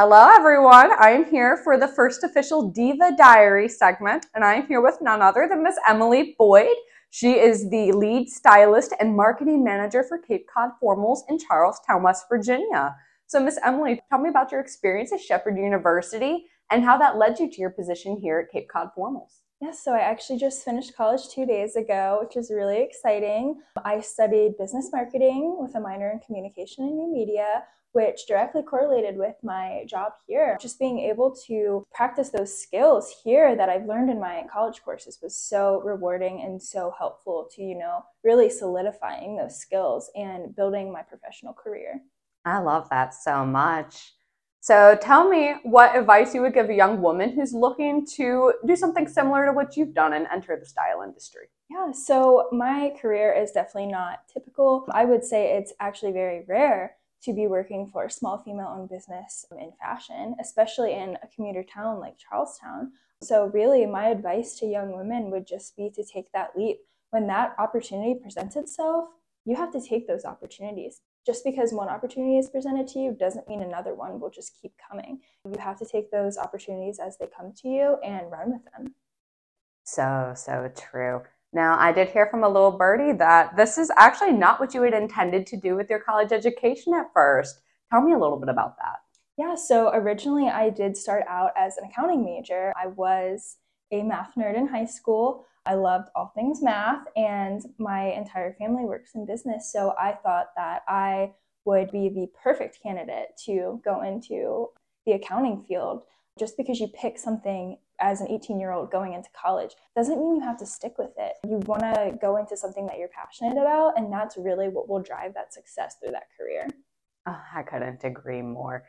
Hello, everyone. I am here for the first official Diva Diary segment, and I am here with none other than Miss Emily Boyd. She is the lead stylist and marketing manager for Cape Cod Formals in Charles Town, West Virginia. So, Miss Emily, tell me about your experience at Shepherd University and how that led you to your position here at Cape Cod Formals. Yes, so I actually just finished college two days ago, which is really exciting. I studied business marketing with a minor in communication and new media, which directly correlated with my job here. Just being able to practice those skills here that I've learned in my college courses was so rewarding and so helpful to, you know, really solidifying those skills and building my professional career. I love that so much. So tell me what advice you would give a young woman who's looking to do something similar to what you've done and enter the style industry. Yeah, so my career is definitely not typical. I would say it's actually very rare to be working for a small female owned business in fashion, especially in a commuter town like Charles Town. So, really, my advice to young women would just be to take that leap. When that opportunity presents itself, you have to take those opportunities. Just because one opportunity is presented to you doesn't mean another one will just keep coming. You have to take those opportunities as they come to you and run with them. So, so true. Now, I did hear from a little birdie that this is actually not what you had intended to do with your college education at first. Tell me a little bit about that. Yeah, so originally I did start out as an accounting major. I was a math nerd in high school. I loved all things math, and my entire family works in business. So I thought that I would be the perfect candidate to go into the accounting field. Just because you pick something as an 18 year old going into college doesn't mean you have to stick with it. You want to go into something that you're passionate about, and that's really what will drive that success through that career. Oh, I couldn't agree more.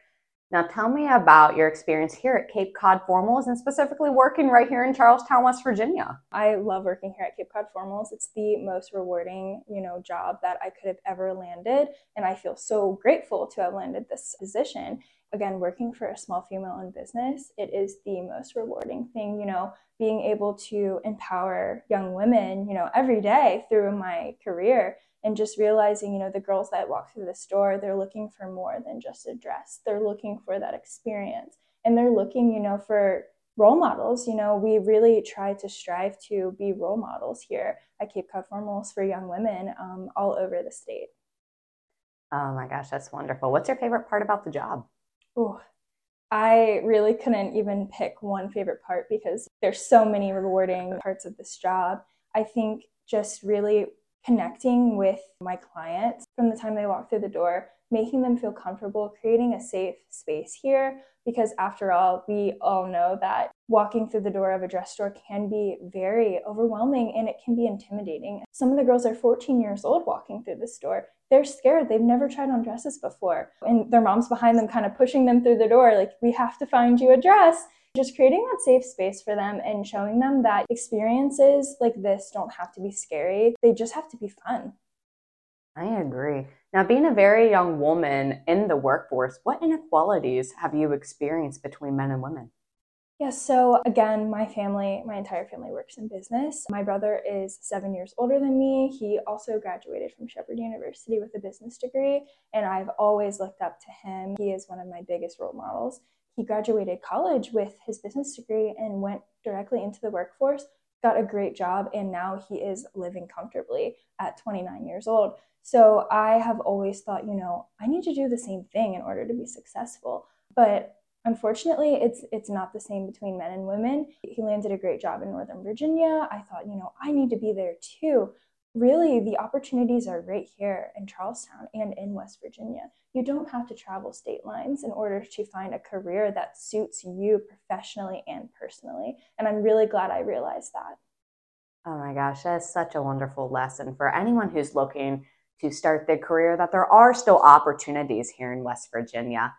Now, tell me about your experience here at Cape Cod Formals and specifically working right here in Charles Town, West Virginia. I love working here at Cape Cod Formals. It's the most rewarding, you know, job that I could have ever landed, and I feel so grateful to have landed this position again, working for a small female owned business, it is the most rewarding thing, you know, being able to empower young women, you know, every day through my career and just realizing, you know, the girls that walk through the store, they're looking for more than just a dress. They're looking for that experience and they're looking, you know, for role models. You know, we really try to strive to be role models here at Cape Cod Formals for young women um, all over the state. Oh my gosh, that's wonderful. What's your favorite part about the job? Oh, I really couldn't even pick one favorite part because there's so many rewarding parts of this job. I think just really connecting with my clients from the time they walk through the door, making them feel comfortable, creating a safe space here. Because after all, we all know that walking through the door of a dress store can be very overwhelming and it can be intimidating. Some of the girls are 14 years old walking through the store they're scared. They've never tried on dresses before. And their mom's behind them, kind of pushing them through the door, like, we have to find you a dress. Just creating that safe space for them and showing them that experiences like this don't have to be scary, they just have to be fun. I agree. Now, being a very young woman in the workforce, what inequalities have you experienced between men and women? Yeah, so again, my family, my entire family works in business. My brother is seven years older than me. He also graduated from Shepherd University with a business degree, and I've always looked up to him. He is one of my biggest role models. He graduated college with his business degree and went directly into the workforce, got a great job, and now he is living comfortably at 29 years old. So I have always thought, you know, I need to do the same thing in order to be successful. But Unfortunately, it's it's not the same between men and women. He landed a great job in Northern Virginia. I thought, you know, I need to be there too. Really, the opportunities are right here in Charles Town and in West Virginia. You don't have to travel state lines in order to find a career that suits you professionally and personally. And I'm really glad I realized that. Oh my gosh, that's such a wonderful lesson for anyone who's looking to start their career that there are still opportunities here in West Virginia.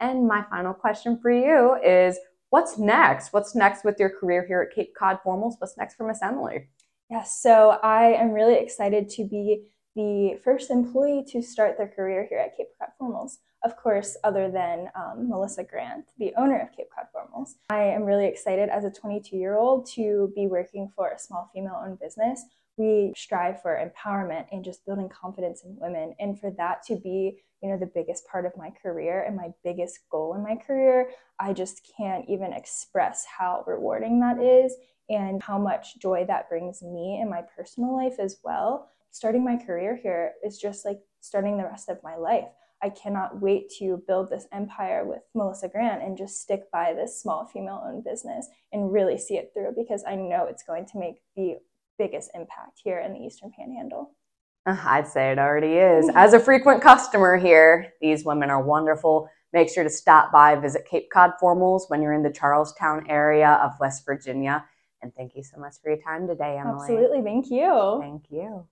And my final question for you is what's next? What's next with your career here at Cape Cod Formals? What's next for Miss Emily? Yes, so I am really excited to be the first employee to start their career here at Cape Cod Formals. Of course, other than um, Melissa Grant, the owner of Cape Cod Formals. I am really excited as a 22 year old to be working for a small female owned business we strive for empowerment and just building confidence in women. And for that to be, you know, the biggest part of my career and my biggest goal in my career, I just can't even express how rewarding that is and how much joy that brings me in my personal life as well. Starting my career here is just like starting the rest of my life. I cannot wait to build this empire with Melissa Grant and just stick by this small female owned business and really see it through because I know it's going to make the biggest impact here in the Eastern Panhandle. Uh, I'd say it already is. As a frequent customer here, these women are wonderful. Make sure to stop by, visit Cape Cod Formals when you're in the Charles Town area of West Virginia. And thank you so much for your time today, Emily. Absolutely. Thank you. Thank you.